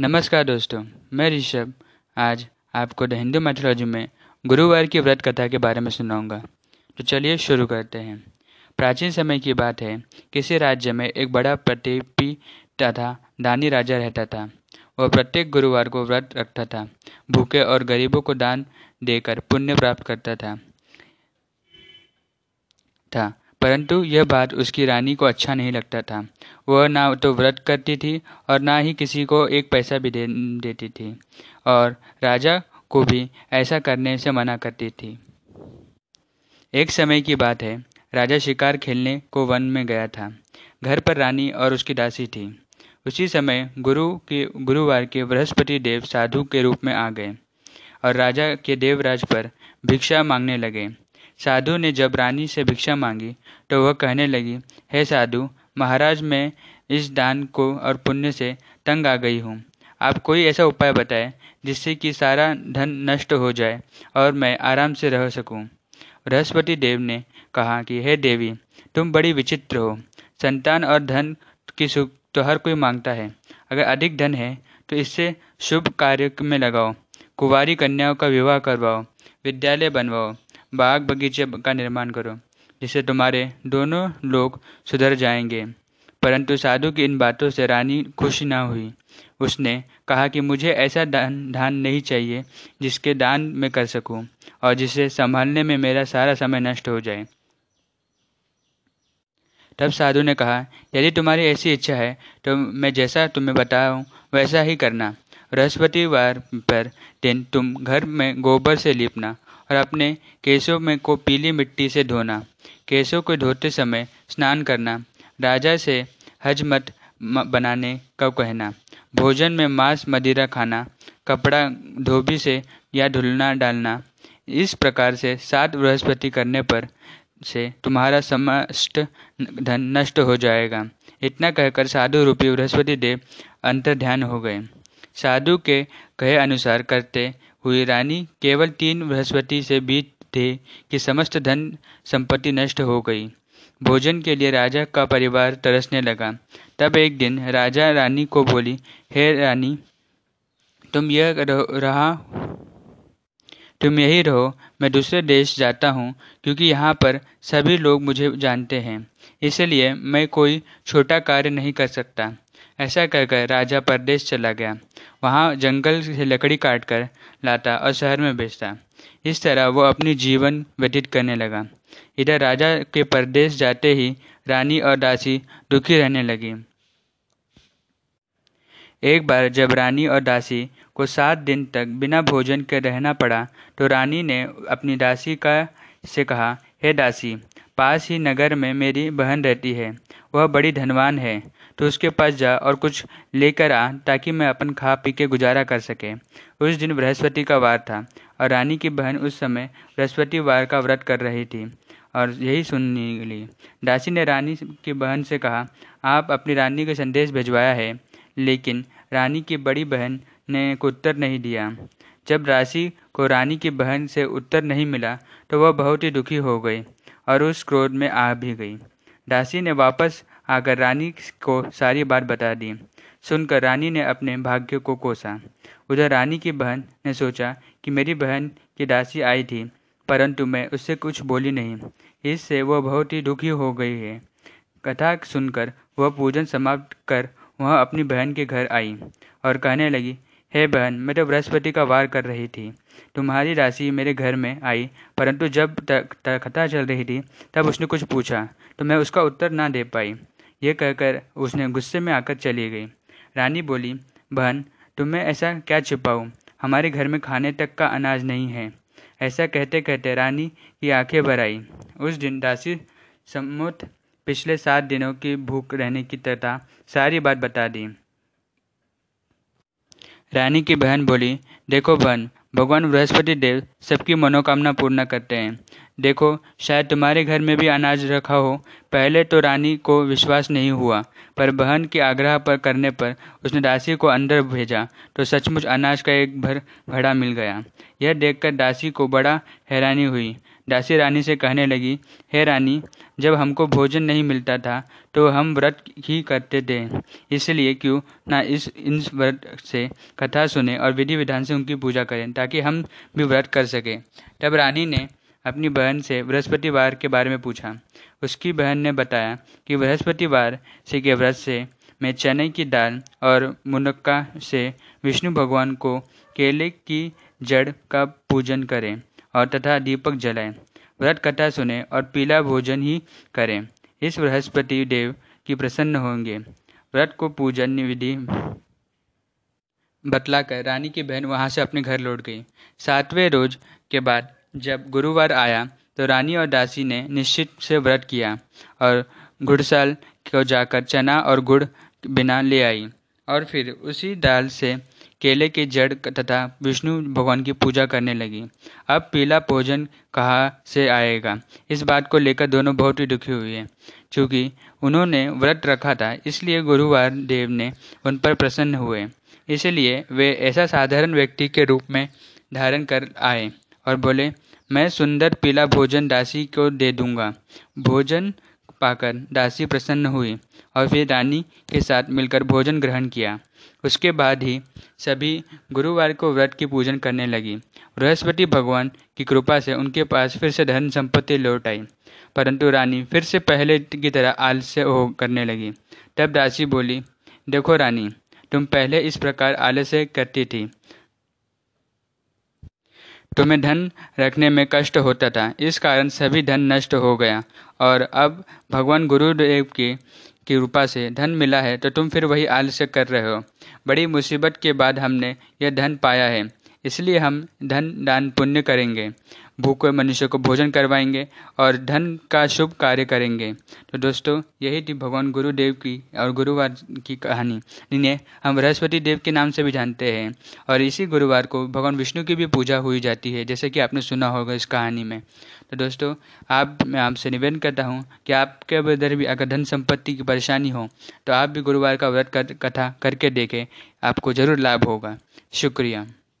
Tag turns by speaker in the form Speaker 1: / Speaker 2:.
Speaker 1: नमस्कार दोस्तों, मैं ऋषभ। आज आपको द हिंदू मैथोलॉजी में गुरुवार की व्रत कथा के बारे में सुनाऊँगा। तो चलिए शुरू करते हैं। प्राचीन समय की बात है, किसी राज्य में एक बड़ा प्रतिपी तथा दानी राजा रहता था। वह प्रत्येक गुरुवार को व्रत रखता था, भूखे और गरीबों को दान देकर पुण्य प्राप्त करता था। था। परंतु यह बात उसकी रानी को अच्छा नहीं लगता था। वह ना तो व्रत करती थी और ना ही किसी को एक पैसा भी दे, देती थी। और राजा को भी ऐसा करने से मना करती थी। एक समय की बात है, राजा शिकार खेलने को वन में गया था। घर पर रानी और उसकी दासी थी। उसी समय गुरु के, गुरुवार के बृहस्पति देव साधु के रूप में आ गए और राजा के देवराज पर भिक्षा मांगने लगे। साधु ने जब रानी से भिक्षा मांगी तो वह कहने लगी, हे साधु, महाराज, मैं इस दान को और पुण्य से तंग आ गई हूँ। आप कोई ऐसा उपाय बताएँ, जिससे कि सारा धन नष्ट हो जाए और मैं आराम से रह सकूँ। बृहस्पति देव ने कहा कि, हे देवी, तुम बड़ी विचित्र हो। संतान और धन की सुख तो हर कोई माँगता है। अगर अधिक धन है तो इससे शुभ कार्य में लगाओ। कुंवारी कन्याओं का विवाह करवाओ। विद्यालय बनवाओ। बाग बगीचे का निर्माण करो, जिससे तुम्हारे दोनों लोग सुधर जाएँगे। परंतु साधु की इन बातों से रानी खुश न हुई। उसने कहा कि मुझे ऐसा दान, धान नहीं चाहिए, जिसके दान में कर सकूँ और जिसे संभालने में मेरा सारा समय नष्ट हो जाए। तब साधु ने कहा, यदि तुम्हारी ऐसी इच्छा है तो मैं जैसा तुम्हें बताऊँ, वैसा ही करना। बृहस्पतिवार पर दिन तुम घर में गोबर से लिपना और अपने केशों में को पीली मिट्टी से धोना। केशों को धोते समय स्नान करना। राजा से हजमत बनाने का कहना। भोजन में मांस मदिरा खाना। कपड़ा धोबी से या धुलना डालना। इस प्रकार से सात बृहस्पति करने पर से तुम्हारा समस्त धन नष्ट हो जाएगा। इतना कहकर साधु रूपी बृहस्पति देव अंतर ध्यान हो गए। साधु के कहे अनुसार करते हुई रानी केवल तीन बृहस्पति से बीत थे कि समस्त धन संपत्ति नष्ट हो गई। भोजन के लिए राजा का परिवार तरसने लगा। तब एक दिन राजा रानी को बोली, हे रानी, तुम यह रहा तुम यही रहो, मैं दूसरे देश जाता हूँ, क्योंकि यहाँ पर सभी लोग मुझे जानते हैं। इसलिए मैं कोई छोटा कार्य नहीं कर सकता। ऐसा कहकर राजा परदेश चला गया। वहाँ जंगल से लकड़ी काट कर लाता और शहर में बेचता। इस तरह वो अपनी जीवन व्यतीत करने लगा। इधर राजा के परदेश जाते ही रानी और दासी दुखी रहने लगी। एक बार जब रानी और दासी को सात दिन तक बिना भोजन के रहना पड़ा तो रानी ने अपनी दासी का से कहा, हे दासी पास ही नगर में मेरी बहन रहती है। वह बड़ी धनवान है। तो उसके पास जा और कुछ लेकर आ ताकि मैं अपन खा पी के गुजारा कर सके। उस दिन बृहस्पति का वार था और रानी की बहन उस समय बृहस्पतिवार का व्रत कर रही थी और यही सुनने ली दासी ने रानी की बहन से कहा, आप अपनी रानी को संदेश भिजवाया है, लेकिन रानी की बड़ी बहन ने उत्तर नहीं दिया। जब राशि को रानी की बहन से उत्तर नहीं मिला तो वह बहुत ही दुखी हो गई। और उस क्रोध में आ भी गई। दासी ने वापस आकर रानी को सारी बात बता दी। सुनकर रानी ने अपने भाग्य को कोसा। उधर रानी की बहन ने सोचा कि मेरी बहन की दासी आई थी, परंतु मैं उससे कुछ बोली नहीं। इससे वह बहुत ही दुखी हो गई है। कथा सुनकर वह पूजन समाप्त कर वह अपनी बहन के घर आई और कहने लगी हे बहन, मैं तो बृहस्पति का वार कर रही थी। तुम्हारी राशि मेरे घर में आई, परंतु जब तक कथा चल रही थी, तब उसने कुछ पूछा तो मैं उसका उत्तर ना दे पाई। यह कहकर उसने गुस्से में आकर चली गई। रानी बोली, बहन, तुम्हें ऐसा क्या छिपाऊँ? हमारे घर में खाने तक का अनाज नहीं है। ऐसा कहते कहते रानी की आँखें भर आई। उस दिन दासी सम्मुत पिछले सात दिनों की भूख रहने की तथा सारी बात बता दी। रानी की बहन बोली, देखो बहन, भगवान बृहस्पति देव सबकी मनोकामना पूर्ण करते हैं। देखो, शायद तुम्हारे घर में भी अनाज रखा हो। पहले तो रानी को विश्वास नहीं हुआ, पर बहन के आग्रह पर करने पर उसने दासी को अंदर भेजा तो सचमुच अनाज का एक भर भड़ा मिल गया। यह देखकर दासी को बड़ा हैरानी हुई। दासी रानी से कहने लगी, हे रानी, जब हमको भोजन नहीं मिलता था तो हम व्रत ही करते थे। इसलिए क्यों ना इस इन व्रत से कथा सुने और विधि विधान से उनकी पूजा करें, ताकि हम भी व्रत कर सकें। तब रानी ने अपनी बहन से बृहस्पतिवार के बारे में पूछा। उसकी बहन ने बताया कि बृहस्पतिवार से के व्रत से मैं चने की दाल और मुनक्का से विष्णु भगवान को केले की जड़ का पूजन करें। और तथा दीपक जलाएँ। व्रत कथा सुने और पीला भोजन ही करें। इस बृहस्पति देव की प्रसन्न होंगे। व्रत को पूजन विधि बतलाकर रानी की बहन वहाँ से अपने घर लौट गई। सातवें रोज के बाद जब गुरुवार आया तो रानी और दासी ने निश्चित से व्रत किया और घुड़साल को जाकर चना और गुड़ बिना ले आई और फिर उसी दाल से केले की जड़ तथा विष्णु भगवान की पूजा करने लगी। अब पीला भोजन कहाँ से आएगा? इस बात को लेकर दोनों बहुत ही दुखी हुए। क्योंकि उन्होंने व्रत रखा था, इसलिए गुरुवार देव ने उन पर प्रसन्न हुए। इसलिए वे ऐसा साधारण व्यक्ति के रूप में धारण कर आए और बोले, मैं सुंदर पीला भोजन दासी को दे दूँगा। भोजन पाकर दासी प्रसन्न हुई और फिर रानी के साथ मिलकर भोजन ग्रहण किया। उसके बाद ही सभी गुरुवार को व्रत की पूजन करने लगी। बृहस्पति भगवान की कृपा से उनके पास फिर से धन संपत्ति लौट आई। परंतु रानी फिर से पहले की तरह आलस्य हो करने लगी। तब दासी बोली, देखो रानी, तुम पहले इस प्रकार आलस्य करती थी। तुम्हें धन रखने में कष्ट होता था। इस कारण सभी धन नष्ट हो गया। और अब भगवान गुरुदेव की की कृपा से धन मिला है तो तुम फिर वही आलस्य कर रहे हो। बड़ी मुसीबत के बाद हमने यह धन पाया है। इसलिए हम धन दान पुण्य करेंगे। भूखे मनुष्य को भोजन करवाएँगे और धन का शुभ कार्य करेंगे। तो दोस्तों, यही थी भगवान गुरुदेव की और गुरुवार की कहानी। जिन्हें हम बृहस्पति देव के नाम से भी जानते हैं और इसी गुरुवार को भगवान विष्णु की भी पूजा हुई जाती है, जैसे कि आपने सुना होगा इस कहानी में। तो दोस्तों, आप, मैं आपसे निवेदन करता हूँ कि आपके इधर भी अगर धन संपत्ति की परेशानी हो तो आप भी गुरुवार का व्रत कथा करके देखें। आपको ज़रूर लाभ होगा। शुक्रिया।